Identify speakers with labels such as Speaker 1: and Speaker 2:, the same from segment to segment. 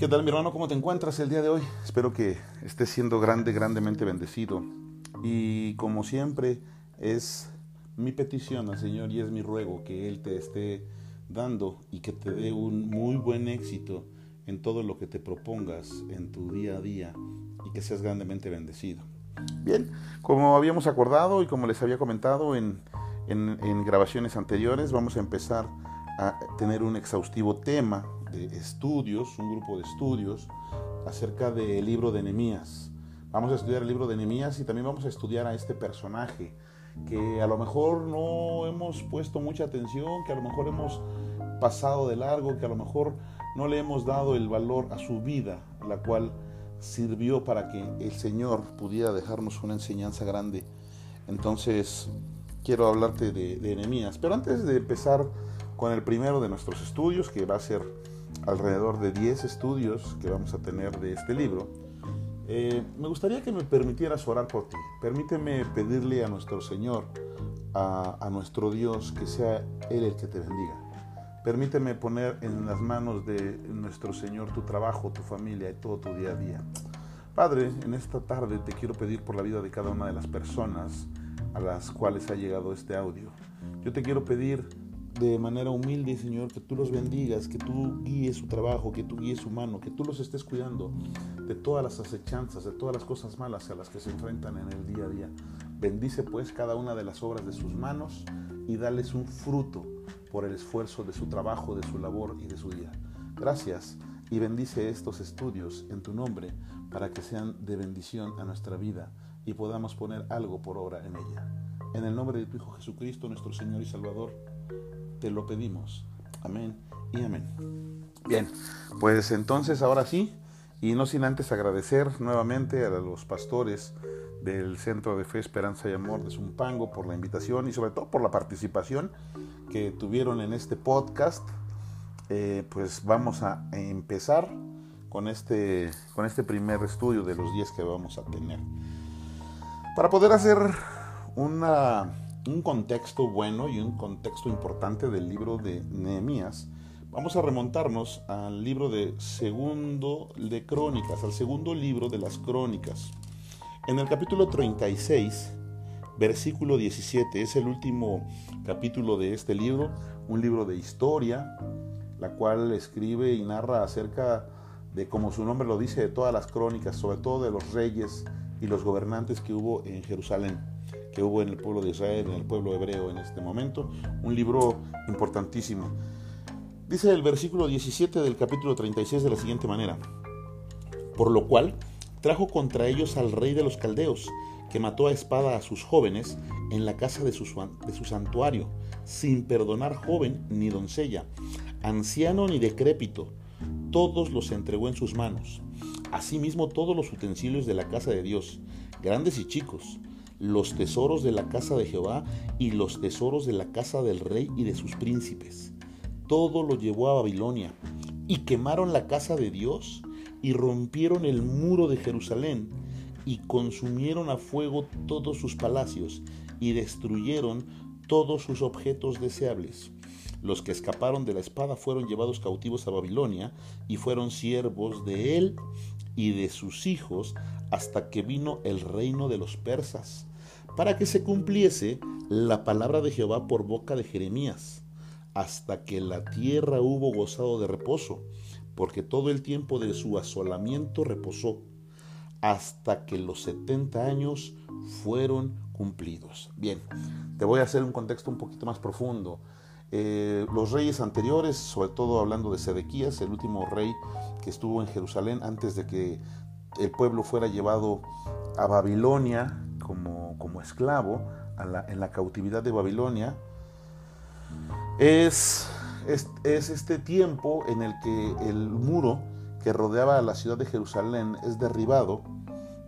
Speaker 1: ¿Qué tal mi hermano? ¿Cómo te encuentras el día de hoy? Espero que estés siendo grande, grandemente bendecido. Y como siempre es mi petición al Señor y es mi ruego que Él te esté dando y que te dé un muy buen éxito en todo lo que te propongas en tu día a día y que seas grandemente bendecido. Bien, como habíamos acordado y como les había comentado en, en grabaciones anteriores, vamos a empezar a tener un exhaustivo tema estudios, un grupo de estudios acerca del libro de Nehemías. Vamos a estudiar el libro de Nehemías y también vamos a estudiar a este personaje que a lo mejor no hemos puesto mucha atención, que a lo mejor hemos pasado de largo, que a lo mejor no le hemos dado el valor a su vida, la cual sirvió para que el Señor pudiera dejarnos una enseñanza grande. Entonces, quiero hablarte de, de Pero antes de empezar con el primero de nuestros estudios, que va a ser alrededor de 10 estudios que vamos a tener de este libro, eh, me gustaría que me permitieras orar por ti. Permíteme pedirle a nuestro Señor, a, a nuestro Dios, que sea Él el que te bendiga. Permíteme poner en las manos de nuestro Señor tu trabajo, tu familia y todo tu día a día. Padre, en esta tarde te quiero pedir por la vida de cada una de las personas a las cuales ha llegado este audio. Yo te quiero pedir de manera humilde, Señor, que tú los bendigas, que tú guíes su trabajo, que tú guíes su mano, que tú los estés cuidando de todas las acechanzas, de todas las cosas malas a las que se enfrentan en el día a día. Bendice pues cada una de las obras de sus manos y dales un fruto por el esfuerzo de su trabajo, de su labor y de su día. Gracias y bendice estos estudios en tu nombre para que sean de bendición a nuestra vida y podamos poner algo por obra en ella. En el nombre de tu Hijo Jesucristo, nuestro Señor y Salvador, te lo pedimos. Amén y amén. Bien, pues entonces ahora sí, y no sin antes agradecer nuevamente a los pastores del Centro de Fe, Esperanza y Amor de Zumpango por la invitación y sobre todo por la participación que tuvieron en este podcast. Eh, pues vamos a empezar con este, con este primer estudio de los 10 que vamos a tener. Para poder hacer una un contexto bueno y un contexto importante del libro de Nehemías, vamos a remontarnos al libro de segundo de Crónicas, al segundo libro de las Crónicas. En el capítulo 36, versículo 17, es el último capítulo de este libro, un libro de historia, la cual escribe y narra acerca de, como su nombre lo dice, de todas las crónicas, sobre todo de los reyes y los gobernantes que hubo en Jerusalén que hubo en el pueblo de Israel, en el pueblo hebreo en este momento. Un libro importantísimo. Dice el versículo 17 del capítulo 36 de la siguiente manera. Por lo cual trajo contra ellos al rey de los caldeos, que mató a espada a sus jóvenes en la casa de su, de su santuario, sin perdonar joven ni doncella, anciano ni decrépito, todos los entregó en sus manos. Asimismo todos los utensilios de la casa de Dios, grandes y chicos, los tesoros de la casa de Jehová y los tesoros de la casa del rey y de sus príncipes. Todo lo llevó a Babilonia y quemaron la casa de Dios y rompieron el muro de Jerusalén y consumieron a fuego todos sus palacios y destruyeron todos sus objetos deseables. Los que escaparon de la espada fueron llevados cautivos a Babilonia y fueron siervos de él y de sus hijos hasta que vino el reino de los persas para que se cumpliese la palabra de Jehová por boca de Jeremías, hasta que la tierra hubo gozado de reposo, porque todo el tiempo de su asolamiento reposó, hasta que los 70 años fueron cumplidos. Bien, te voy a hacer un contexto un poquito más profundo. Eh, los reyes anteriores, sobre todo hablando de Sedequías, el último rey que estuvo en Jerusalén antes de que el pueblo fuera llevado a Babilonia como, esclavo en la cautividad de Babilonia, es, es, es, este tiempo en el que el muro que rodeaba a la ciudad de Jerusalén es derribado,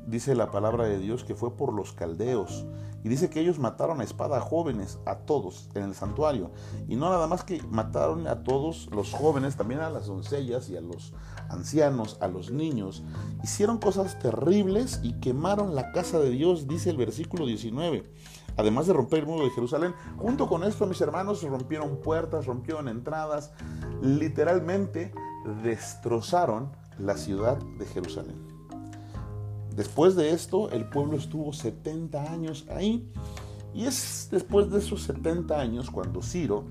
Speaker 1: dice la palabra de Dios que fue por los caldeos, y dice que ellos mataron a espada jóvenes, a todos, en el santuario. Y no nada más que mataron a todos los jóvenes, también a las doncellas y a los ancianos, a los niños. Hicieron cosas terribles y quemaron la casa de Dios, dice el versículo 19. Además de romper el muro de Jerusalén, junto con esto mis hermanos rompieron puertas, rompieron entradas, literalmente destrozaron la ciudad de Jerusalén. Después de esto, el pueblo estuvo 70 años ahí. Y es después de esos 70 años cuando Ciro,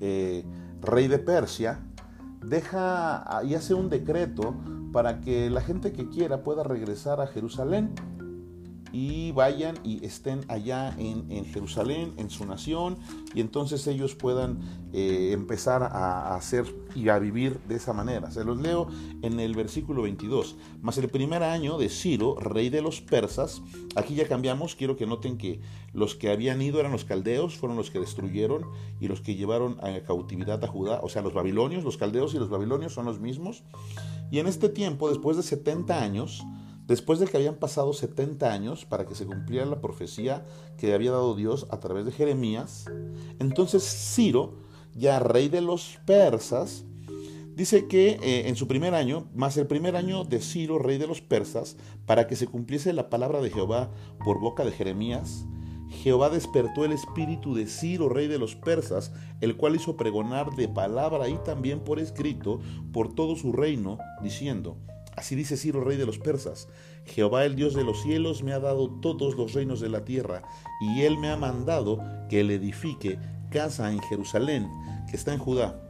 Speaker 1: eh, rey de Persia, deja y hace un decreto para que la gente que quiera pueda regresar a Jerusalén y vayan y estén allá en, Jerusalén, en su nación, y entonces ellos puedan eh, empezar a, hacer y a vivir de esa manera. Se los leo en el versículo 22. Mas el primer año de Ciro, rey de los persas, aquí ya cambiamos, quiero que noten que los que habían ido eran los caldeos, fueron los que destruyeron y los que llevaron a cautividad a Judá, o sea, los babilonios, los caldeos y los babilonios son los mismos. Y en este tiempo, después de 70 años, Después de que habían pasado 70 años para que se cumpliera la profecía que había dado Dios a través de Jeremías, entonces Ciro, ya rey de los persas, dice que eh, en su primer año, más el primer año de Ciro, rey de los persas, para que se cumpliese la palabra de Jehová por boca de Jeremías, Jehová despertó el espíritu de Ciro, rey de los persas, el cual hizo pregonar de palabra y también por escrito por todo su reino, diciendo, Así dice Ciro, rey de los persas, Jehová el Dios de los cielos me ha dado todos los reinos de la tierra, y él me ha mandado que le edifique casa en Jerusalén, que está en Judá.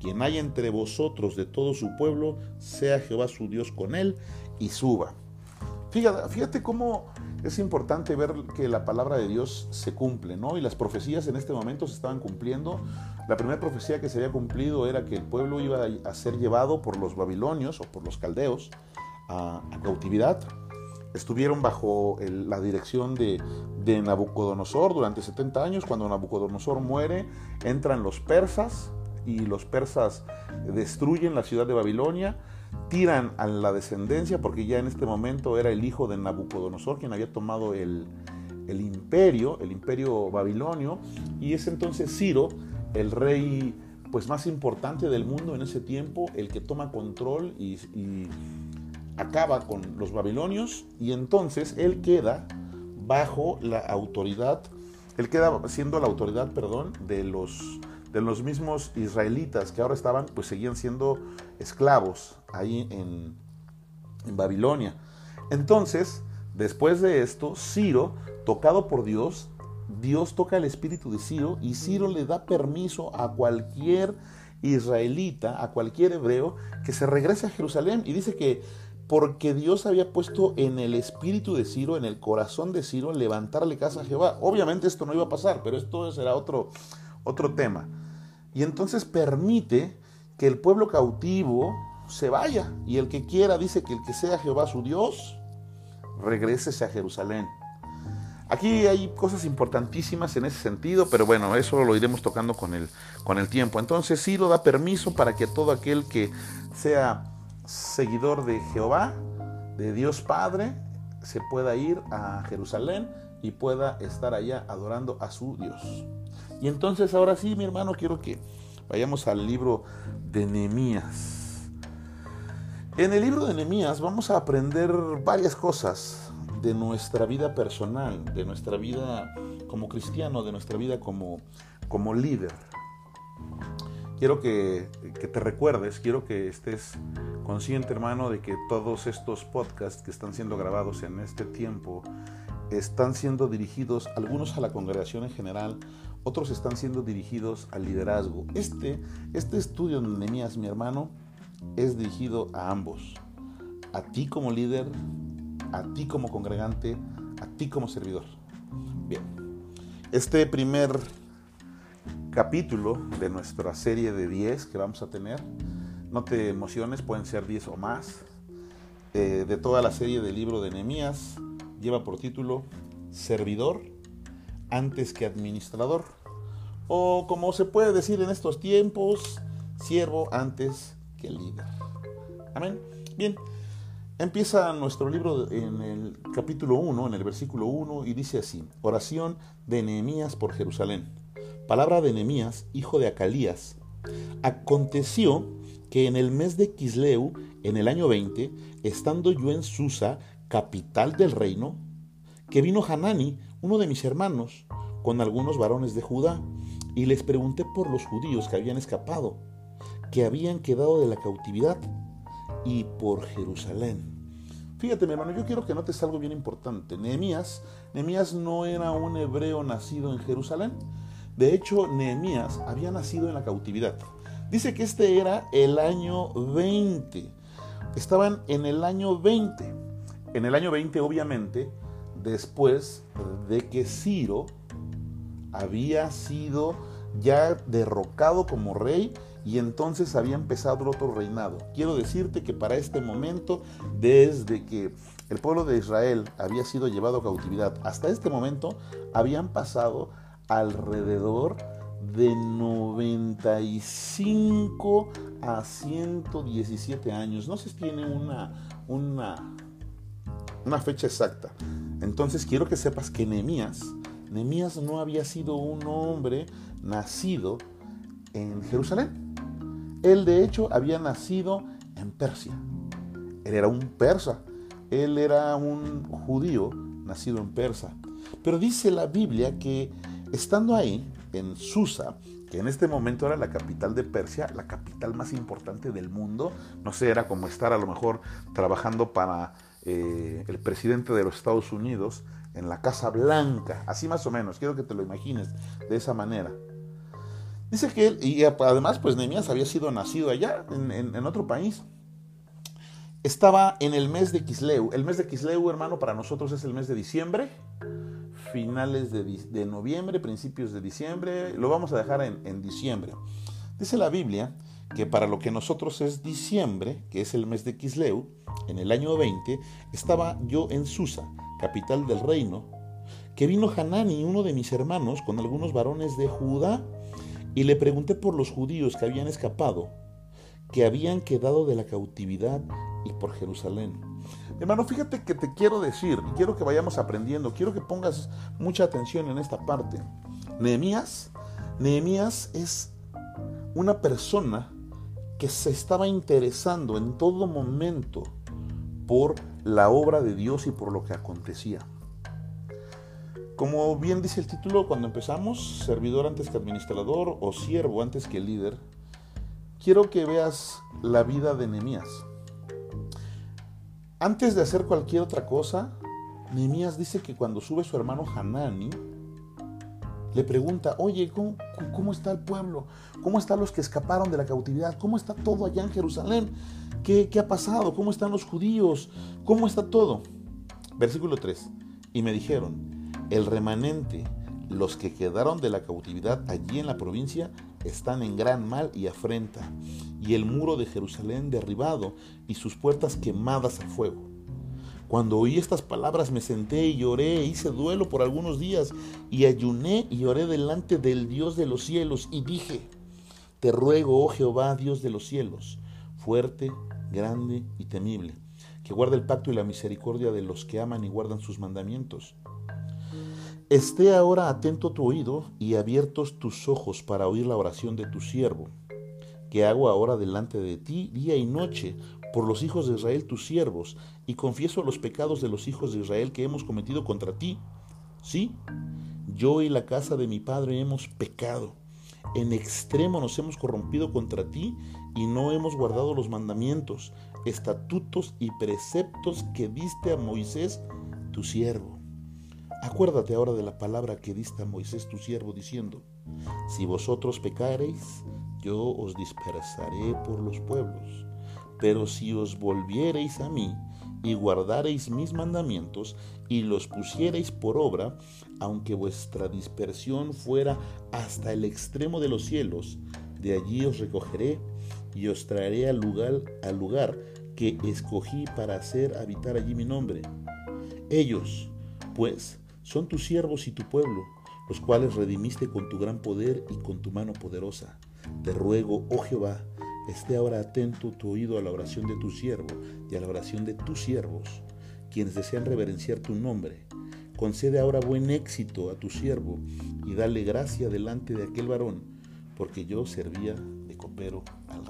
Speaker 1: Quien haya entre vosotros de todo su pueblo, sea Jehová su Dios con él, y suba. Fíjate, cómo es importante ver que la palabra de Dios se cumple, ¿no? Y las profecías en este momento se estaban cumpliendo. La primera profecía que se había cumplido era que el pueblo iba a ser llevado por los babilonios o por los caldeos a, cautividad. Estuvieron bajo la dirección de Nabucodonosor durante 70 años. Cuando Nabucodonosor muere, entran los persas y los persas destruyen la ciudad de Babilonia tiran a la descendencia, porque ya en este momento era el hijo de Nabucodonosor quien había tomado el, imperio, el imperio babilonio, y es entonces Ciro, el rey pues más importante del mundo en ese tiempo, el que toma control y, y acaba con los babilonios, y entonces él queda bajo la autoridad, él queda siendo la autoridad, perdón, de los de los mismos israelitas que ahora estaban, pues seguían siendo esclavos ahí en, Babilonia. Entonces, después de esto, Ciro, tocado por Dios, Dios toca el espíritu de Ciro y Ciro le da permiso a cualquier israelita, a cualquier hebreo, que se regrese a Jerusalén. Y dice que porque Dios había puesto en el espíritu de Ciro, en el corazón de Ciro, levantarle casa a Jehová. Obviamente esto no iba a pasar, pero esto será otro, otro tema. Y entonces permite que el pueblo cautivo se vaya. Y el que quiera dice que el que sea Jehová su Dios, regrese a Jerusalén. Aquí hay cosas importantísimas en ese sentido, pero bueno, eso lo iremos tocando con el, con el tiempo. Entonces Ciro da permiso para que todo aquel que sea seguidor de Jehová, de Dios Padre, se pueda ir a Jerusalén y pueda estar allá adorando a su Dios. Y entonces ahora sí, mi hermano, quiero que vayamos al libro de Nehemías. En el libro de Nehemías vamos a aprender varias cosas de nuestra vida personal, de nuestra vida como cristiano, de nuestra vida como, como líder. Quiero que, que te recuerdes, quiero que estés consciente, hermano, de que todos estos podcasts que están siendo grabados en este tiempo están siendo dirigidos, algunos a la congregación en general, otros están siendo dirigidos al liderazgo. Este, este estudio de Nehemías, mi hermano, es dirigido a ambos. A ti como líder, a ti como congregante, a ti como servidor. Bien, este primer capítulo de nuestra serie de 10 que vamos a tener, no te emociones, pueden ser 10 o más, eh, de toda la serie del libro de Nehemías, lleva por título Servidor antes que administrador. O como se puede decir en estos tiempos, siervo antes que líder. Amén. Bien, empieza nuestro libro en el capítulo 1, en el versículo 1, y dice así, oración de Nehemías por Jerusalén. Palabra de Nehemías, hijo de Acalías. Aconteció que en el mes de Quisleu, en el año 20, estando yo en Susa, capital del reino, que vino Hanani, uno de mis hermanos, con algunos varones de Judá, y les pregunté por los judíos que habían escapado, que habían quedado de la cautividad, y por Jerusalén. Fíjate, mi hermano, yo quiero que notes algo bien importante. Nehemías, Nehemías no era un hebreo nacido en Jerusalén. De hecho, Nehemías había nacido en la cautividad. Dice que este era el año 20. Estaban en el año 20. En el año 20, obviamente, después de que Ciro había sido ya derrocado como rey y entonces había empezado otro reinado. Quiero decirte que para este momento, desde que el pueblo de Israel había sido llevado a cautividad hasta este momento, habían pasado alrededor de 95 a 117 años. No se tiene una, una, una fecha exacta. Entonces quiero que sepas que Nehemías, Nehemías no había sido un hombre nacido en Jerusalén. Él de hecho había nacido en Persia. Él era un persa. Él era un judío nacido en Persa. Pero dice la Biblia que estando ahí, en Susa, que en este momento era la capital de Persia, la capital más importante del mundo, no sé, era como estar a lo mejor trabajando para eh, el presidente de los Estados Unidos en la Casa Blanca, así más o menos, quiero que te lo imagines de esa manera. Dice que él, y además, pues Nehemías había sido nacido allá, en, otro país. Estaba en el mes de Kisleu. El mes de Kisleu, hermano, para nosotros es el mes de diciembre, finales de, noviembre, principios de diciembre. Lo vamos a dejar en, en diciembre. Dice la Biblia que para lo que nosotros es diciembre, que es el mes de Kisleu, en el año 20, estaba yo en Susa, capital del reino, que vino Hanani, uno de mis hermanos, con algunos varones de Judá y le pregunté por los judíos que habían escapado, que habían quedado de la cautividad y por Jerusalén. Hermano, fíjate que te quiero decir, y quiero que vayamos aprendiendo, quiero que pongas mucha atención en esta parte. Nehemías, Nehemías es una persona que se estaba interesando en todo momento por la obra de Dios y por lo que acontecía. Como bien dice el título cuando empezamos, servidor antes que administrador o siervo antes que líder, quiero que veas la vida de Nehemías. Antes de hacer cualquier otra cosa, Nehemías dice que cuando sube su hermano Hanani, le pregunta, oye, ¿cómo, ¿cómo, está el pueblo? ¿Cómo están los que escaparon de la cautividad? ¿Cómo está todo allá en Jerusalén? ¿Qué, ha pasado? ¿Cómo están los judíos? ¿Cómo está todo? Versículo 3. Y me dijeron, el remanente, los que quedaron de la cautividad allí en la provincia, están en gran mal y afrenta, y el muro de Jerusalén derribado y sus puertas quemadas a fuego. Cuando oí estas palabras me senté y lloré, hice duelo por algunos días, y ayuné y oré delante del Dios de los cielos, y dije, Te ruego, oh Jehová, Dios de los cielos, fuerte, grande y temible, que guarda el pacto y la misericordia de los que aman y guardan sus mandamientos Esté ahora atento tu oído y abiertos tus ojos para oír la oración de tu siervo, que hago ahora delante de ti día y noche por los hijos de Israel tus siervos, y confieso los pecados de los hijos de Israel que hemos cometido contra ti. Sí, yo y la casa de mi padre hemos pecado. En extremo nos hemos corrompido contra ti y no hemos guardado los mandamientos, estatutos y preceptos que diste a Moisés, tu siervo. Acuérdate ahora de la palabra que diste a Moisés tu siervo diciendo, si vosotros pecareis, yo os dispersaré por los pueblos. Pero si os volviereis a mí y guardareis mis mandamientos y los pusiereis por obra, aunque vuestra dispersión fuera hasta el extremo de los cielos, de allí os recogeré y os traeré al lugar, al lugar que escogí para hacer habitar allí mi nombre. Ellos, pues, son tus siervos y tu pueblo, los cuales redimiste con tu gran poder y con tu mano poderosa. Te ruego, oh Jehová, esté ahora atento tu oído a la oración de tu siervo y a la oración de tus siervos, quienes desean reverenciar tu nombre. Concede ahora buen éxito a tu siervo y dale gracia delante de aquel varón, porque yo servía de copero rey.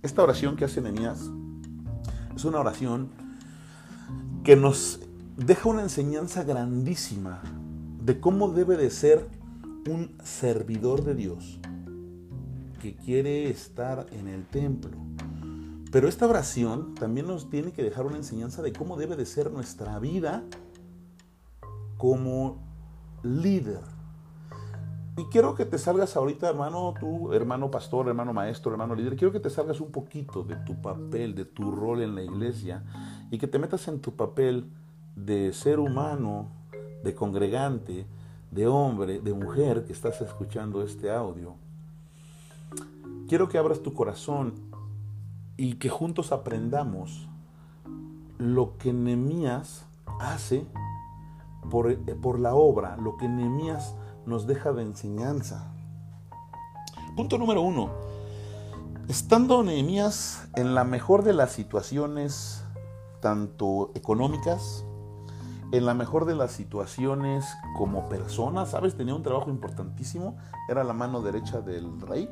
Speaker 1: Esta oración que hace Nenías es una oración que nos deja una enseñanza grandísima de cómo debe de ser un servidor de Dios que quiere estar en el templo. Pero esta oración también nos tiene que dejar una enseñanza de cómo debe de ser nuestra vida como líder. Y quiero que te salgas ahorita, hermano, tú, hermano pastor, hermano maestro, hermano líder, quiero que te salgas un poquito de tu papel, de tu rol en la iglesia y que te metas en tu papel de ser humano, de congregante, de hombre, de mujer que estás escuchando este audio. Quiero que abras tu corazón y que juntos aprendamos lo que Nehemías hace por, por la obra, lo que Nehemías nos deja de enseñanza. Punto número uno. Estando Nehemías en la mejor de las situaciones, tanto económicas, en la mejor de las situaciones como persona, ¿sabes? Tenía un trabajo importantísimo, era la mano derecha del rey,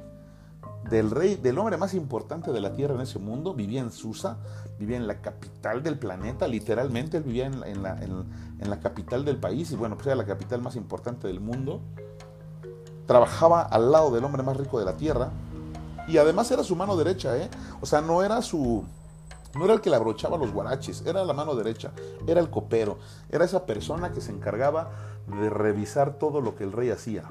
Speaker 1: del rey, del hombre más importante de la tierra en ese mundo, vivía en Susa, vivía en la capital del planeta, literalmente él vivía en la, capital del país, y bueno, pues era la capital más importante del mundo, trabajaba al lado del hombre más rico de la tierra, y además era su mano derecha, ¿eh? O sea, no era su, no era el que le abrochaba los guaraches, era la mano derecha, era el copero, era esa persona que se encargaba de revisar todo lo que el rey hacía.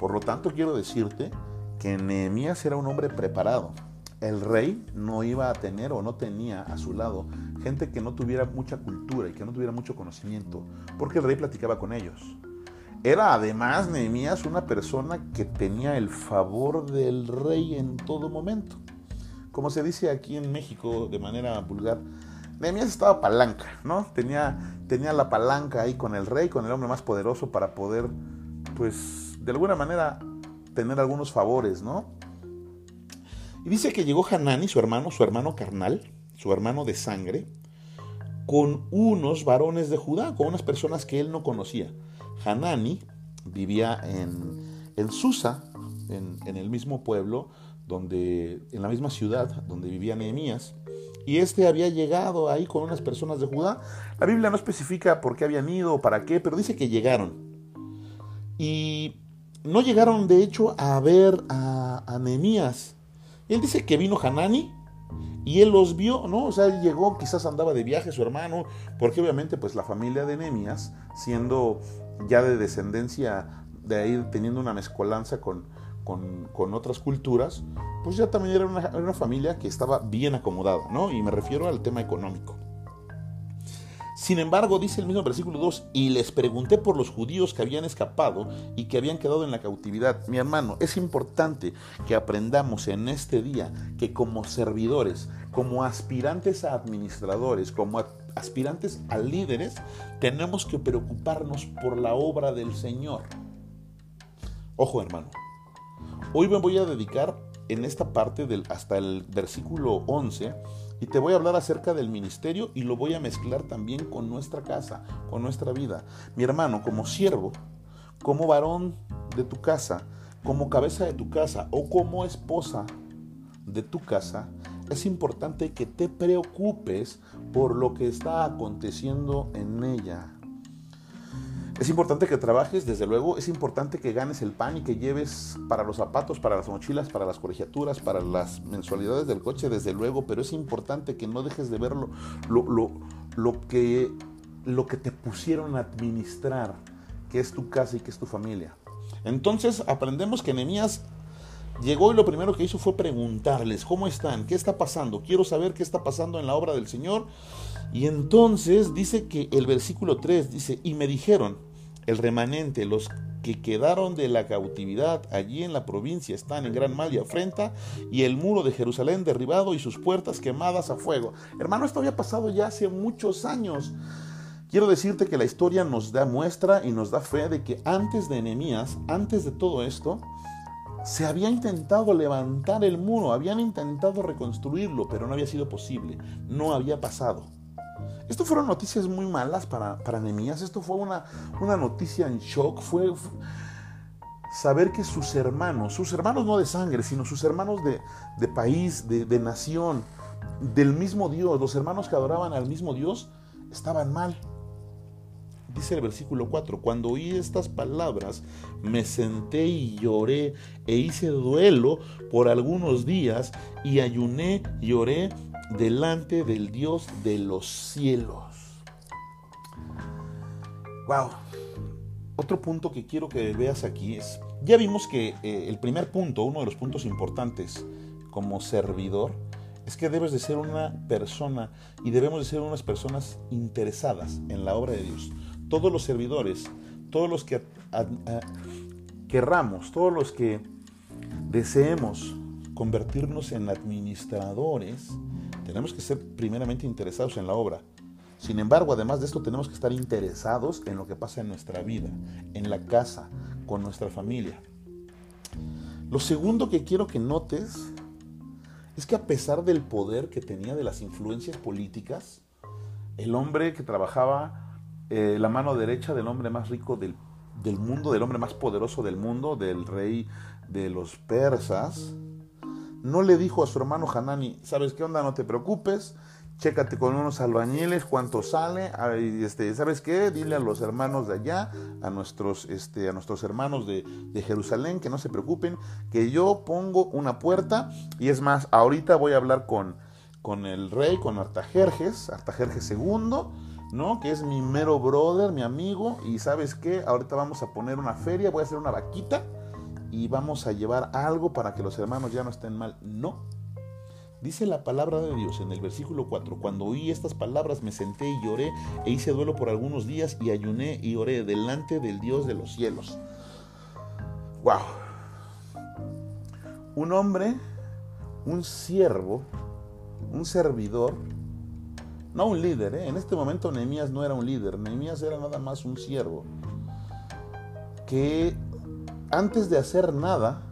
Speaker 1: Por lo tanto, quiero decirte que Nehemías era un hombre preparado. El rey no iba a tener o no tenía a su lado gente que no tuviera mucha cultura y que no tuviera mucho conocimiento, porque el rey platicaba con ellos. Era además Nehemías una persona que tenía el favor del rey en todo momento como se dice aquí en México de manera vulgar, Nehemías estaba palanca, ¿no? Tenía, tenía la palanca ahí con el rey, con el hombre más poderoso para poder, pues, de alguna manera tener algunos favores, ¿no? Y dice que llegó Hanani, su hermano, su hermano carnal, su hermano de sangre, con unos varones de Judá, con unas personas que él no conocía. Hanani vivía en, en Susa, en, el mismo pueblo donde, en la misma ciudad donde vivía Nehemías, y este había llegado ahí con unas personas de Judá. La Biblia no especifica por qué habían ido o para qué, pero dice que llegaron. Y no llegaron, de hecho, a ver a, a Nehemías. Él dice que vino Hanani y él los vio, ¿no? O sea, él llegó, quizás andaba de viaje su hermano, porque obviamente, pues la familia de Nehemías, siendo ya de descendencia de ahí, teniendo una mezcolanza con, con, otras culturas, pues ya también era una, familia que estaba bien acomodada, ¿no? Y me refiero al tema económico. Sin embargo, dice el mismo versículo 2, y les pregunté por los judíos que habían escapado y que habían quedado en la cautividad. Mi hermano, es importante que aprendamos en este día que como servidores, como aspirantes a administradores, como aspirantes a líderes, tenemos que preocuparnos por la obra del Señor. Ojo hermano, Hoy me voy a dedicar en esta parte del, hasta el versículo 11 y te voy a hablar acerca del ministerio y lo voy a mezclar también con nuestra casa, con nuestra vida. Mi hermano, como siervo, como varón de tu casa, como cabeza de tu casa o como esposa de tu casa, es importante que te preocupes por lo que está aconteciendo en ella. Es importante que trabajes, desde luego, es importante que ganes el pan y que lleves para los zapatos, para las mochilas, para las colegiaturas, para las mensualidades del coche, desde luego, pero es importante que no dejes de ver lo, lo, que, lo que te pusieron a administrar, que es tu casa y que es tu familia. Entonces aprendemos que Nehemías llegó y lo primero que hizo fue preguntarles, ¿cómo están? ¿Qué está pasando? Quiero saber qué está pasando en la obra del Señor. Y entonces dice que el versículo 3 dice, y me dijeron, el remanente, los que quedaron de la cautividad allí en la provincia están en gran mal y afrenta, y el muro de Jerusalén derribado y sus puertas quemadas a fuego. Hermano, esto había pasado ya hace muchos años. Quiero decirte que la historia nos da muestra y nos da fe de que antes de Nehemías, antes de todo esto, se había intentado levantar el muro, habían intentado reconstruirlo, pero no había sido posible, no había pasado. Esto fueron noticias muy malas para, para Esto fue una, una noticia en shock. Fue, saber que sus hermanos, sus hermanos no de sangre, sino sus hermanos de, país, de, de nación, del mismo Dios, los hermanos que adoraban al mismo Dios, estaban mal. Dice el versículo 4, cuando oí estas palabras, me senté y lloré e hice duelo por algunos días y ayuné y oré delante del Dios de los cielos. Wow. Otro punto que quiero que veas aquí es, ya vimos que eh, el primer punto, uno de los puntos importantes como servidor, es que debes de ser una persona y debemos de ser unas personas interesadas en la obra de Dios. Todos los servidores, todos los que querramos, todos los que deseemos convertirnos en administradores, tenemos que ser primeramente interesados en la obra. Sin embargo, además de esto, tenemos que estar interesados en lo que pasa en nuestra vida, en la casa, con nuestra familia. Lo segundo que quiero que notes es que a pesar del poder que tenía de las influencias políticas, el hombre que trabajaba eh, la mano derecha del hombre más rico del, del mundo, del hombre más poderoso del mundo, del rey de los persas, no le dijo a su hermano Hanani, ¿sabes qué onda? No te preocupes, chécate con unos albañiles cuánto sale, este, ¿sabes qué? Dile a los hermanos de allá, a nuestros, este, a nuestros hermanos de, de, Jerusalén, que no se preocupen, que yo pongo una puerta, y es más, ahorita voy a hablar con, con el rey, con Artajerjes, Artajerjes II, ¿no? Que es mi mero brother, mi amigo, y ¿sabes qué? Ahorita vamos a poner una feria, voy a hacer una vaquita, y vamos a llevar algo para que los hermanos ya no estén mal. No. Dice la palabra de Dios en el versículo 4, cuando oí estas palabras me senté y lloré e hice duelo por algunos días y ayuné y oré delante del Dios de los cielos. Wow. Un hombre, un siervo, un servidor, no un líder, ¿eh? en este momento Nehemías no era un líder, Nehemías era nada más un siervo que antes de hacer nada,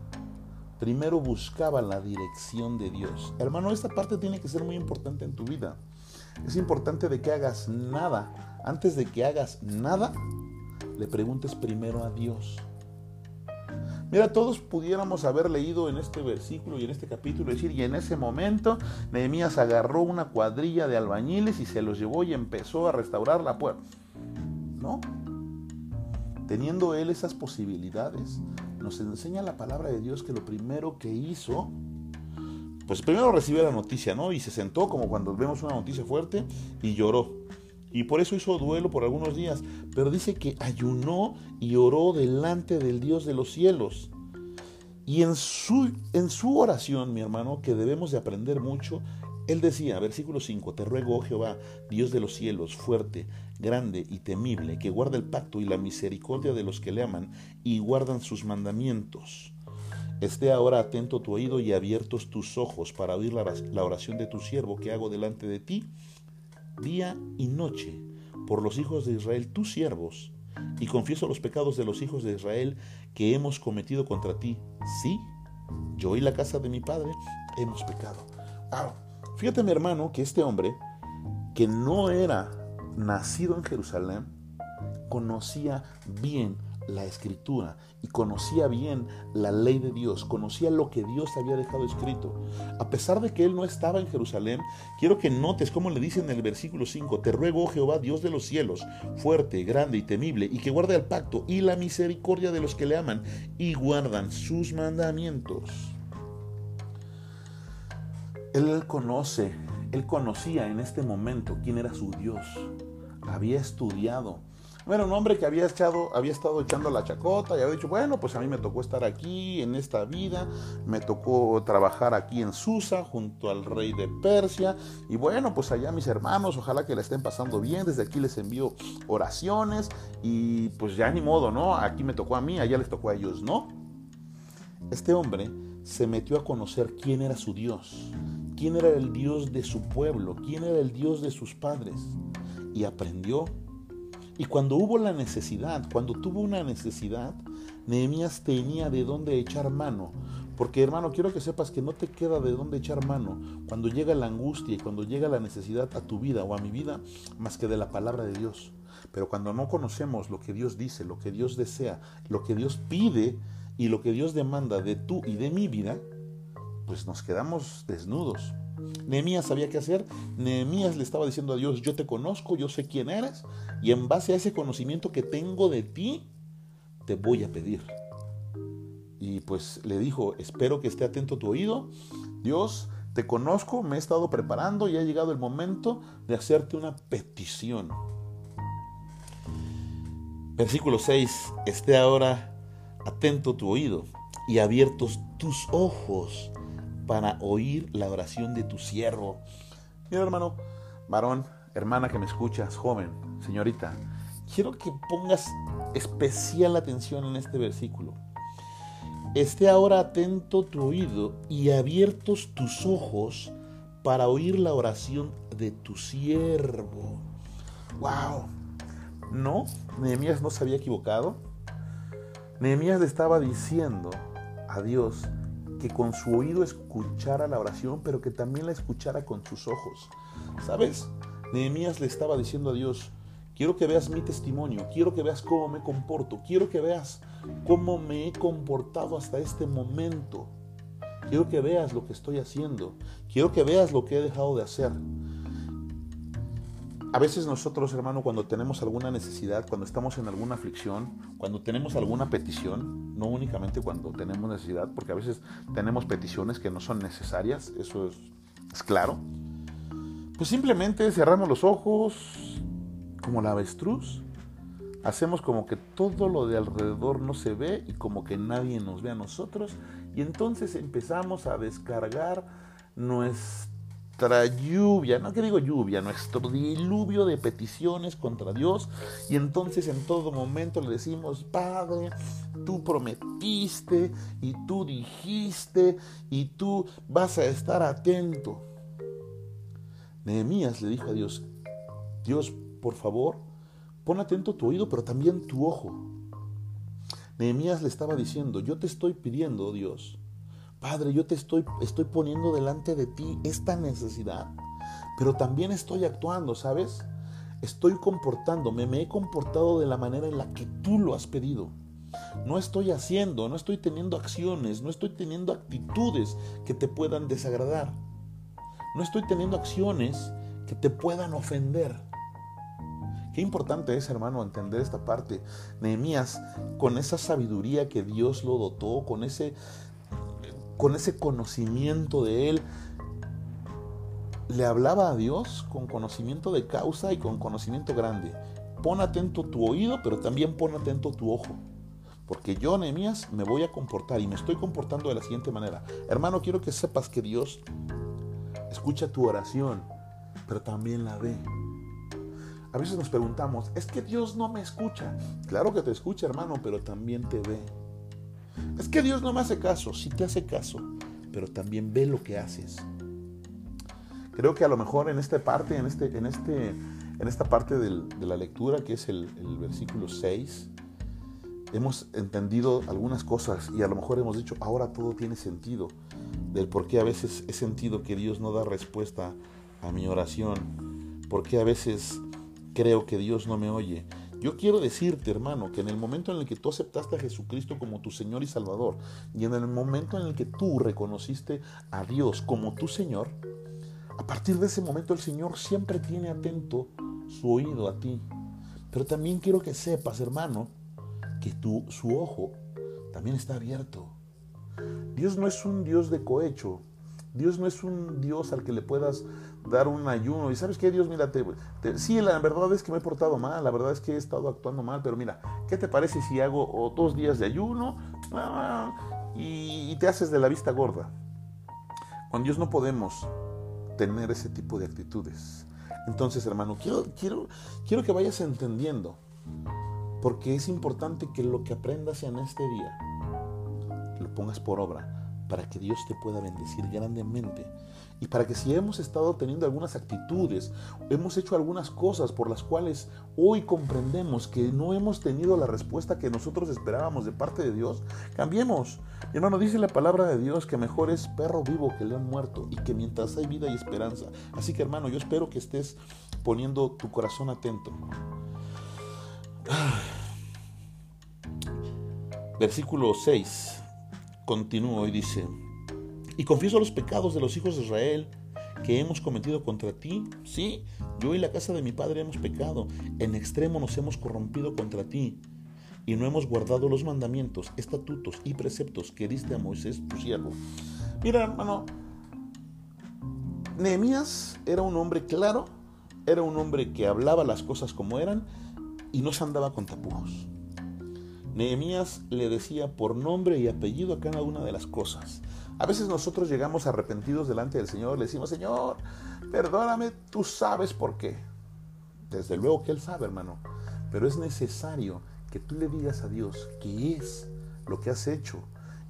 Speaker 1: primero buscaba la dirección de Dios. Hermano, esta parte tiene que ser muy importante en tu vida. Es importante de que hagas nada. Antes de que hagas nada, le preguntes primero a Dios. Mira, todos pudiéramos haber leído en este versículo y en este capítulo decir, y en ese momento Nehemías agarró una cuadrilla de albañiles y se los llevó y empezó a restaurar la puerta. No, Teniendo él esas posibilidades, nos enseña la palabra de Dios que lo primero que hizo, pues primero recibió la noticia, ¿no? Y se sentó como cuando vemos una noticia fuerte y lloró. Y por eso hizo duelo por algunos días. Pero dice que ayunó y oró delante del Dios de los cielos. Y en su, en su oración, mi hermano, que debemos de aprender mucho, él decía, versículo 5, Te ruego, oh Jehová, Dios de los cielos, fuerte, grande y temible, que guarda el pacto y la misericordia de los que le aman y guardan sus mandamientos. Esté ahora atento tu oído y abiertos tus ojos para oír la oración de tu siervo que hago delante de ti, día y noche, por los hijos de Israel, tus siervos, y confieso los pecados de los hijos de Israel que hemos cometido contra ti. Sí, yo y la casa de mi padre hemos pecado. Fíjate mi hermano que este hombre, que no era nacido en Jerusalén, conocía bien la escritura y conocía bien la ley de Dios, conocía lo que Dios había dejado escrito. A pesar de que él no estaba en Jerusalén, quiero que notes cómo le dice en el versículo 5, te ruego, oh Jehová, Dios de los cielos, fuerte, grande y temible, y que guarde el pacto y la misericordia de los que le aman y guardan sus mandamientos. Él conoce, él conocía en este momento quién era su Dios. Había estudiado. Era un hombre que había, echado, había estado echando la chacota y había dicho, bueno, pues a mí me tocó estar aquí en esta vida, me tocó trabajar aquí en Susa junto al rey de Persia y bueno, pues allá mis hermanos, ojalá que la estén pasando bien, desde aquí les envío oraciones y pues ya ni modo, ¿no? Aquí me tocó a mí, allá les tocó a ellos, ¿no? Este hombre se metió a conocer quién era su Dios quién era el Dios de su pueblo, quién era el Dios de sus padres. Y aprendió. Y cuando hubo la necesidad, cuando tuvo una necesidad, Nehemías tenía de dónde echar mano. Porque hermano, quiero que sepas que no te queda de dónde echar mano cuando llega la angustia y cuando llega la necesidad a tu vida o a mi vida, más que de la palabra de Dios. Pero cuando no conocemos lo que Dios dice, lo que Dios desea, lo que Dios pide y lo que Dios demanda de tú y de mi vida, pues nos quedamos desnudos. Nehemías sabía qué hacer. Nehemías le estaba diciendo a Dios, yo te conozco, yo sé quién eres, y en base a ese conocimiento que tengo de ti, te voy a pedir. Y pues le dijo, espero que esté atento tu oído. Dios, Te conozco, me he estado preparando y ha llegado el momento de hacerte una petición. Versículo 6. Esté ahora atento tu oído y abiertos tus ojos para oír la oración de tu siervo. Mira hermano, varón, hermana que me escuchas, joven, señorita, quiero que pongas especial atención en este versículo. Esté ahora atento tu oído y abiertos tus ojos para oír la oración de tu siervo. ¡Wow! No, Nehemías no se había equivocado. Nehemías le estaba diciendo a Dios que con su oído escuchara la oración, pero que también la escuchara con sus ojos. ¿Sabes? Nehemías le estaba diciendo a Dios, quiero que veas mi testimonio, quiero que veas cómo me comporto, quiero que veas cómo me he comportado hasta este momento. Quiero que veas lo que estoy haciendo, quiero que veas lo que he dejado de hacer. A veces nosotros, hermano, cuando tenemos alguna necesidad, cuando estamos en alguna aflicción, cuando tenemos alguna petición, no únicamente cuando tenemos necesidad, porque a veces tenemos peticiones que no son necesarias, eso es, claro, pues simplemente cerramos los ojos como la avestruz, hacemos como que todo lo de alrededor no se ve y como que nadie nos ve a nosotros, y entonces empezamos a descargar nuestra nuestra lluvia, no que digo lluvia, nuestro diluvio de peticiones contra Dios. Y entonces en todo momento le decimos, Padre, tú prometiste y tú dijiste y tú vas a estar atento. Nehemías le dijo a Dios, Dios, por favor, pon atento tu oído, pero también tu ojo. Nehemías le estaba diciendo, yo te estoy pidiendo, Dios, Padre, yo te estoy, estoy poniendo delante de ti esta necesidad, pero también estoy actuando, ¿sabes? Estoy comportándome, me he comportado de la manera en la que tú lo has pedido. No estoy haciendo, no estoy teniendo acciones, no estoy teniendo actitudes que te puedan desagradar. No estoy teniendo acciones que te puedan ofender. Qué importante es, hermano, entender esta parte. Nehemías, con esa sabiduría que Dios lo dotó, con ese con ese conocimiento de Él, le hablaba a Dios con conocimiento de causa y con conocimiento grande. Pon atento tu oído, pero también pon atento tu ojo. Porque yo, Nehemías, me voy a comportar y me estoy comportando de la siguiente manera. Hermano, quiero que sepas que Dios escucha tu oración, pero también la ve. A veces nos preguntamos, es que Dios no me escucha. Claro que te escucha, hermano, pero también te ve. Es que Dios no me hace caso, sí te hace caso, pero también ve lo que haces. Creo que a lo mejor en esta parte, en, este, en, este, en esta parte de la lectura, que es el, el versículo 6, hemos entendido algunas cosas y a lo mejor hemos dicho, ahora todo tiene sentido, del por qué a veces he sentido que Dios no da respuesta a mi oración, por qué a veces creo que Dios no me oye. Yo quiero decirte, hermano, que en el momento en el que tú aceptaste a Jesucristo como tu Señor y Salvador, y en el momento en el que tú reconociste a Dios como tu Señor, a partir de ese momento el Señor siempre tiene atento su oído a ti. Pero también quiero que sepas, hermano, que tu, su ojo también está abierto. Dios no es un Dios de cohecho. Dios no es un Dios al que le puedas dar un ayuno. Y sabes qué, Dios, mira, te, sí, la verdad es que me he portado mal, la verdad es que he estado actuando mal, pero mira, ¿qué te parece si hago dos días de ayuno ah, y, te haces de la vista gorda? Con Dios no podemos tener ese tipo de actitudes. Entonces, hermano, quiero, quiero, quiero que vayas entendiendo, porque es importante que lo que aprendas en este día lo pongas por obra para que Dios te pueda bendecir grandemente y para que si hemos estado teniendo algunas actitudes, hemos hecho algunas cosas por las cuales hoy comprendemos que no hemos tenido la respuesta que nosotros esperábamos de parte de Dios, cambiemos. Mi hermano, dice la palabra de Dios que mejor es perro vivo que león muerto y que mientras hay vida y esperanza. Así que hermano, yo espero que estés poniendo tu corazón atento. Versículo 6 continúo y dice, y confieso los pecados de los hijos de Israel que hemos cometido contra ti. Sí, yo y la casa de mi padre hemos pecado, en extremo nos hemos corrompido contra ti, y no hemos guardado los mandamientos, estatutos y preceptos que diste a Moisés tu siervo. Mira, hermano, Nehemías era un hombre claro, era un hombre que hablaba las cosas como eran y no se andaba con tapujos. Nehemías le decía por nombre y apellido a cada una de las cosas. A veces nosotros llegamos arrepentidos delante del Señor, le decimos, Señor, perdóname, tú sabes por qué. Desde luego que Él sabe, hermano, pero es necesario que tú le digas a Dios qué es lo que has hecho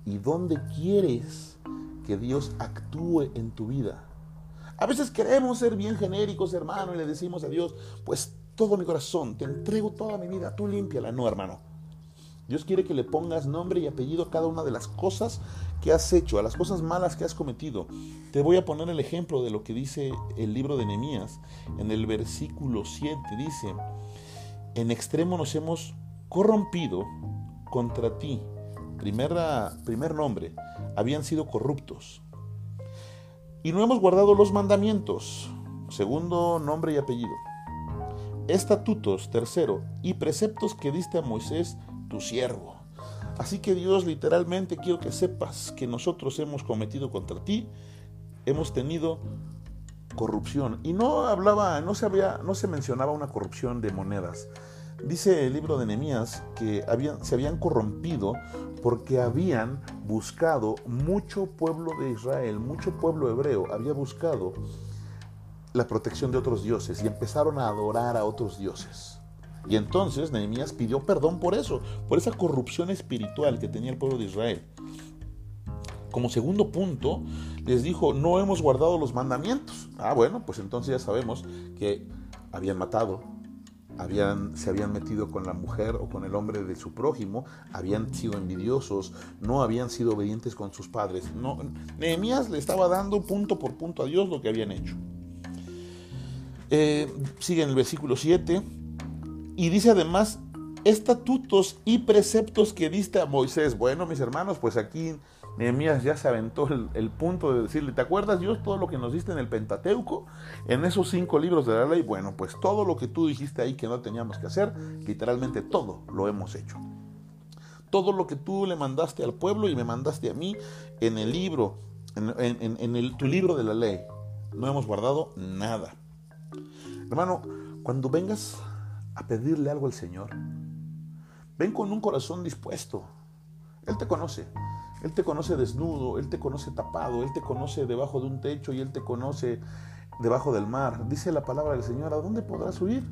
Speaker 1: y dónde quieres que Dios actúe en tu vida. A veces queremos ser bien genéricos, hermano, y le decimos a Dios, pues todo mi corazón, te entrego toda mi vida, tú límpiala. No, hermano. Dios quiere que le pongas nombre y apellido a cada una de las cosas has hecho, a las cosas malas que has cometido. Te voy a poner el ejemplo de lo que dice el libro de Nehemías. En el versículo 7 dice, en extremo nos hemos corrompido contra ti. Primera, primer nombre, habían sido corruptos. Y no hemos guardado los mandamientos. Segundo nombre y apellido. Estatutos, tercero, y preceptos que diste a Moisés, tu siervo. Así que Dios literalmente quiero que sepas que nosotros hemos cometido contra ti, hemos tenido corrupción. Y no hablaba, no se, había, no se mencionaba una corrupción de monedas. Dice el libro de Nehemías que habían, se habían corrompido porque habían buscado mucho pueblo de Israel, mucho pueblo hebreo, había buscado la protección de otros dioses y empezaron a adorar a otros dioses. Y entonces Nehemías pidió perdón por eso, por esa corrupción espiritual que tenía el pueblo de Israel. Como segundo punto, les dijo, no hemos guardado los mandamientos. Ah, bueno, pues entonces ya sabemos que habían matado, habían, se habían metido con la mujer o con el hombre de su prójimo, habían sido envidiosos, no habían sido obedientes con sus padres. No, Nehemías le estaba dando punto por punto a Dios lo que habían hecho. Eh, sigue en el versículo 7 y dice además estatutos y preceptos que diste a Moisés. Bueno, mis hermanos, pues aquí Nehemías ya se aventó el, punto de decirle, ¿te acuerdas Dios todo lo que nos diste en el Pentateuco? En esos cinco libros de la ley, bueno, pues todo lo que tú dijiste ahí que no teníamos que hacer, literalmente todo lo hemos hecho. Todo lo que tú le mandaste al pueblo y me mandaste a mí en el libro, en, el, tu libro de la ley, no hemos guardado nada. Hermano, cuando vengas a pedirle algo al Señor, ven con un corazón dispuesto. Él te conoce. Él te conoce desnudo, Él te conoce tapado, Él te conoce debajo de un techo y Él te conoce debajo del mar. Dice la palabra del Señor, ¿a dónde podrás huir?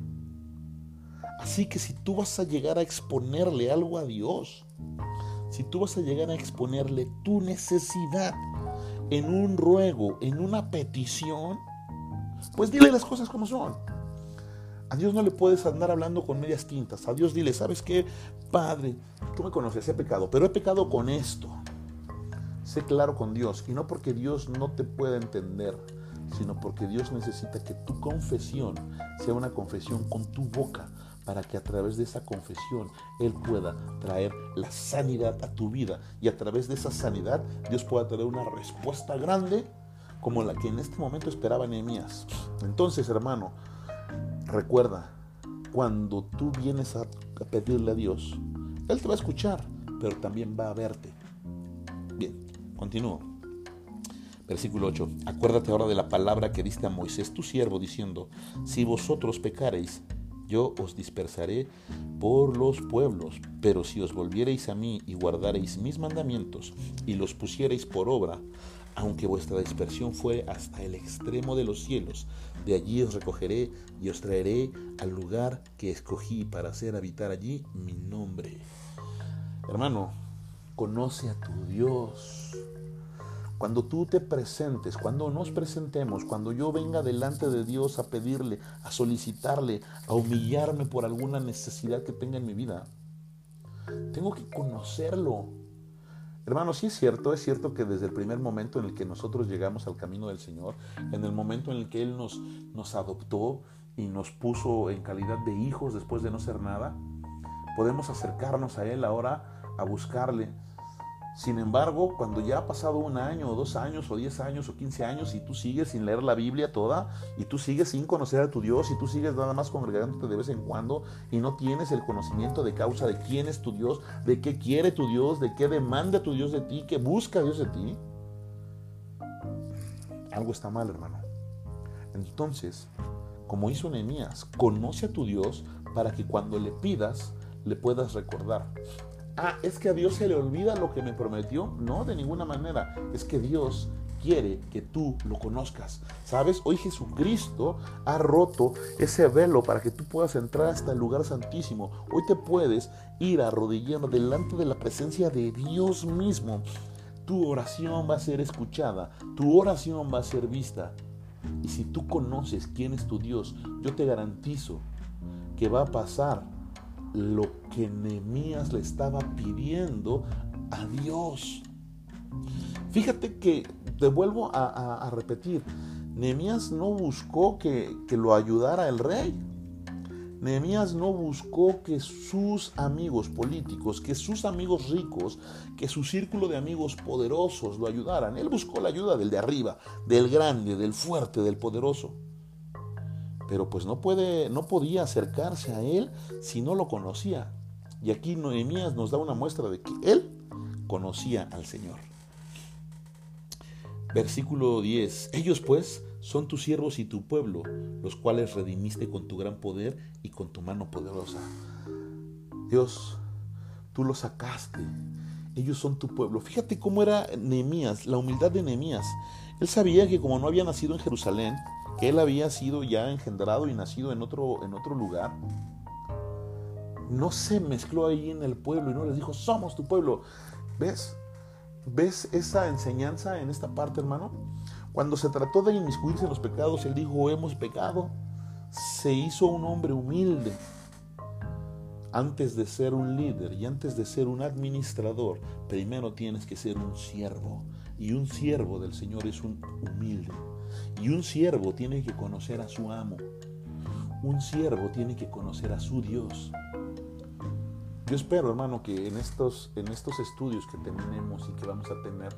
Speaker 1: Así que si tú vas a llegar a exponerle algo a Dios, si tú vas a llegar a exponerle tu necesidad en un ruego, en una petición, pues dile las cosas como son. A Dios no le puedes andar hablando con medias tintas. A Dios dile, ¿sabes qué? Padre, tú me conoces, he pecado, pero he pecado con esto. Sé claro con Dios y no porque Dios no te pueda entender, sino porque Dios necesita que tu confesión sea una confesión con tu boca para que a través de esa confesión Él pueda traer la sanidad a tu vida y a través de esa sanidad Dios pueda traer una respuesta grande como la que en este momento esperaba Nehemías. Entonces, hermano, recuerda, cuando tú vienes a pedirle a Dios, Él te va a escuchar, pero también va a verte. Bien, Continúo. Versículo 8. Acuérdate ahora de la palabra que diste a Moisés tu siervo, diciendo, si vosotros pecareis, yo os dispersaré por los pueblos, pero si os volviereis a mí y guardareis mis mandamientos y los pusiereis por obra, aunque vuestra dispersión fuere hasta el extremo de los cielos, de allí os recogeré y os traeré al lugar que escogí para hacer habitar allí mi nombre. Hermano, conoce a tu Dios. Cuando tú te presentes, cuando nos presentemos, cuando yo venga delante de Dios a pedirle, a solicitarle, a humillarme por alguna necesidad que tenga en mi vida, tengo que conocerlo. Hermano, sí es cierto, es cierto que desde el primer momento en el que nosotros llegamos al camino del Señor, en el momento en el que Él nos, nos adoptó y nos puso en calidad de hijos después de no ser nada, podemos acercarnos a Él ahora a buscarle, sin embargo, cuando ya ha pasado un año o dos años o diez años o quince años y tú sigues sin leer la Biblia toda y tú sigues sin conocer a tu Dios y tú sigues nada más congregándote de vez en cuando y no tienes el conocimiento de causa de quién es tu Dios, de qué quiere tu Dios, de qué demanda tu Dios de ti, qué busca Dios de ti, algo está mal, hermano. Entonces, como hizo Nehemías, conoce a tu Dios para que cuando le pidas, le puedas recordar. Ah, es que a Dios se le olvida lo que me prometió. No, de ninguna manera. Es que Dios quiere que tú lo conozcas. ¿Sabes? Hoy Jesucristo ha roto ese velo para que tú puedas entrar hasta el lugar santísimo. Hoy te puedes ir arrodillando delante de la presencia de Dios mismo. Tu oración va a ser escuchada, tu oración va a ser vista. Y si tú conoces quién es tu Dios, yo te garantizo que va a pasar lo que Nehemías le estaba pidiendo a Dios. Fíjate que te vuelvo a, repetir, Nehemías no buscó que, que lo ayudara el rey. Nehemías no buscó que sus amigos políticos, que sus amigos ricos, que su círculo de amigos poderosos lo ayudaran. Él buscó la ayuda del de arriba, del grande, del fuerte, del poderoso pero pues no puede, no podía acercarse a él si no lo conocía. Y aquí Noemías nos da una muestra de que él conocía al Señor. Versículo 10. Ellos pues son tus siervos y tu pueblo, los cuales redimiste con tu gran poder y con tu mano poderosa. Dios, tú los sacaste. Ellos son tu pueblo. Fíjate cómo era Nehemías, la humildad de Nehemías. Él sabía que como no había nacido en Jerusalén, que él había sido ya engendrado y nacido en otro, en otro lugar, no se mezcló ahí en el pueblo y no les dijo, somos tu pueblo. ¿Ves? ¿Ves esa enseñanza en esta parte, hermano? Cuando se trató de inmiscuirse en los pecados, él dijo, hemos pecado. Se hizo un hombre humilde. Antes de ser un líder y antes de ser un administrador, primero tienes que ser un siervo. Y un siervo del Señor es un humilde. Y un siervo tiene que conocer a su amo. Un siervo tiene que conocer a su Dios. Yo espero, hermano, que en estos, en estos estudios que tenemos y que vamos a tener,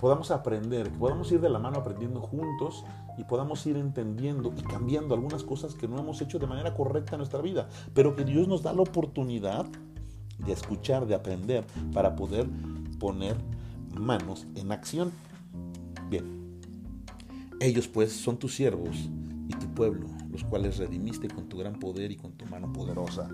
Speaker 1: podamos aprender, que podamos ir de la mano aprendiendo juntos y podamos ir entendiendo y cambiando algunas cosas que no hemos hecho de manera correcta en nuestra vida, pero que Dios nos da la oportunidad de escuchar, de aprender, para poder poner manos en acción. Bien, ellos pues son tus siervos y tu pueblo, los cuales redimiste con tu gran poder y con tu mano poderosa.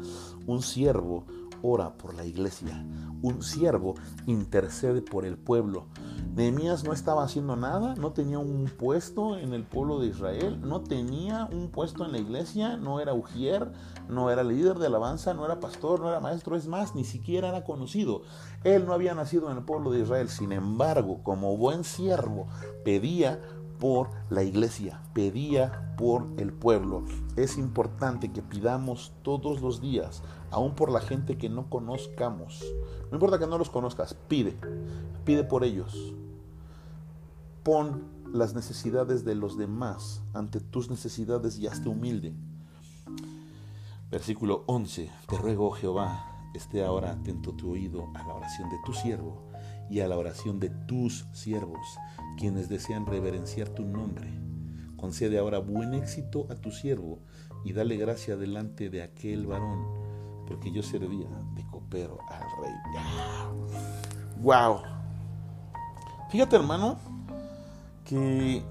Speaker 1: Un siervo ora por la iglesia. Un siervo intercede por el pueblo. Nehemías no estaba haciendo nada, no tenía un puesto en el pueblo de Israel, no tenía un puesto en la iglesia, no era ujier, no era líder de alabanza, no era pastor, no era maestro, es más, ni siquiera era conocido. Él no había nacido en el pueblo de Israel, sin embargo, como buen siervo, pedía por la iglesia, pedía por el pueblo. Es importante que pidamos todos los días, aún por la gente que no conozcamos. No importa que no los conozcas, pide, pide por ellos. Pon las necesidades de los demás ante tus necesidades y hazte humilde. Versículo 11. Te ruego, Jehová, esté ahora atento tu oído a la oración de tu siervo y a la oración de tus siervos quienes desean reverenciar tu nombre. Concede ahora buen éxito a tu siervo y dale gracia delante de aquel varón, porque yo servía de copero al rey. ¡Wow! Fíjate, hermano, que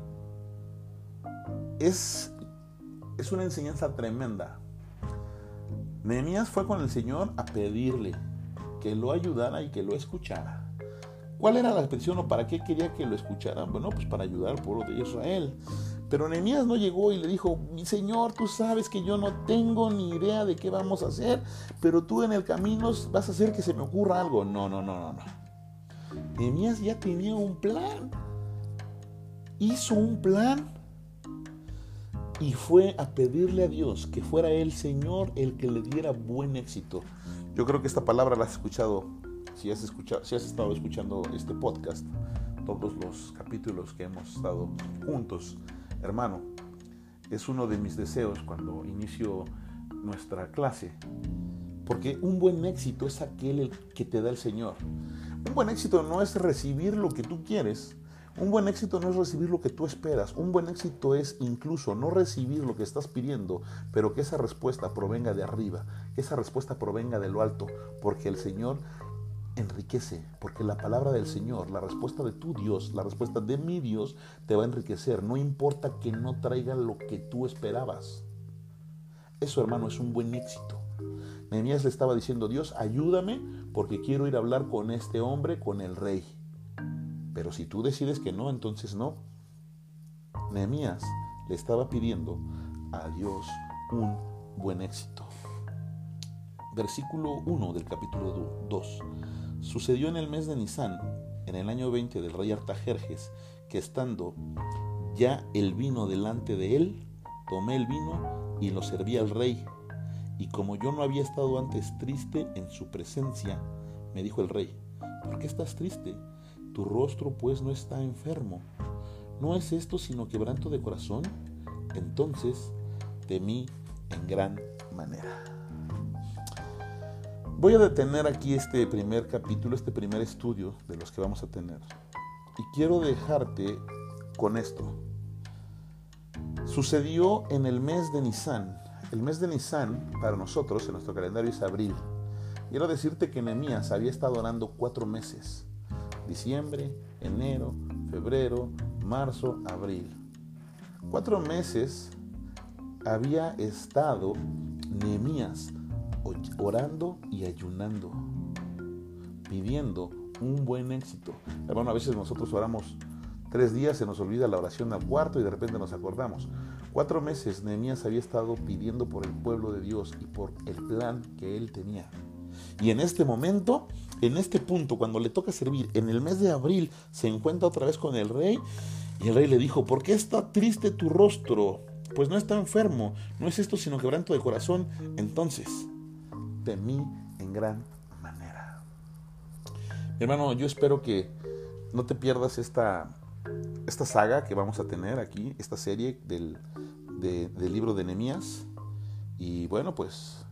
Speaker 1: es, es una enseñanza tremenda. Nehemías fue con el Señor a pedirle que lo ayudara y que lo escuchara. ¿Cuál era la petición o para qué quería que lo escucharan? Bueno, pues para ayudar al pueblo de Israel. Pero Nehemías no llegó y le dijo, mi Señor, tú sabes que yo no tengo ni idea de qué vamos a hacer, pero tú en el camino vas a hacer que se me ocurra algo. No, no, no, no, no. Nehemías ya tenía un plan. Hizo un plan y fue a pedirle a Dios que fuera el Señor el que le diera buen éxito. Yo creo que esta palabra la has escuchado si has, escuchado, si has estado escuchando este podcast, todos los capítulos que hemos estado juntos, hermano, es uno de mis deseos cuando inicio nuestra clase. Porque un buen éxito es aquel que te da el Señor. Un buen éxito no es recibir lo que tú quieres, un buen éxito no es recibir lo que tú esperas. Un buen éxito es incluso no recibir lo que estás pidiendo, pero que esa respuesta provenga de arriba, que esa respuesta provenga de lo alto, porque el Señor enriquece, porque la palabra del Señor, la respuesta de tu Dios, la respuesta de mi Dios, te va a enriquecer. No importa que no traiga lo que tú esperabas. Eso, hermano, es un buen éxito. Nehemías le estaba diciendo, Dios, ayúdame porque quiero ir a hablar con este hombre, con el rey. Pero si tú decides que no, entonces no. Nehemías le estaba pidiendo a Dios un buen éxito. Versículo 1 del capítulo 2. Sucedió en el mes de Nisan, en el año 20 del rey Artajerjes, que estando ya el vino delante de él, tomé el vino y lo serví al rey. Y como yo no había estado antes triste en su presencia, me dijo el rey, ¿por qué estás triste? Tu rostro pues no está enfermo. ¿No es esto sino quebranto de corazón? Entonces temí en gran manera. Voy a detener aquí este primer capítulo, este primer estudio de los que vamos a tener. Y quiero dejarte con esto. Sucedió en el mes de Nisan. El mes de Nisan, para nosotros, en nuestro calendario, es abril. Quiero decirte que Nehemías había estado orando cuatro meses. Diciembre, enero, febrero, marzo, abril. Cuatro meses había estado Nehemías orando y ayunando, pidiendo un buen éxito. Hermano, a veces nosotros oramos tres días, se nos olvida la oración al cuarto y de repente nos acordamos. Cuatro meses Nehemías había estado pidiendo por el pueblo de Dios y por el plan que él tenía. Y en este momento, en este punto, cuando le toca servir, en el mes de abril, se encuentra otra vez con el rey y el rey le dijo, ¿por qué está triste tu rostro? Pues no está enfermo, no es esto sino quebranto de corazón. Entonces, de mí en gran manera. hermano, yo espero que no te pierdas esta, esta saga que vamos a tener aquí, esta serie del, del libro de Nehemías. Y bueno, pues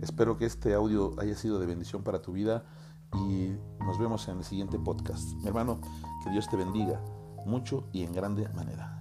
Speaker 1: espero que este audio haya sido de bendición para tu vida y nos vemos en el siguiente podcast. Mi hermano, que Dios te bendiga mucho y en grande manera.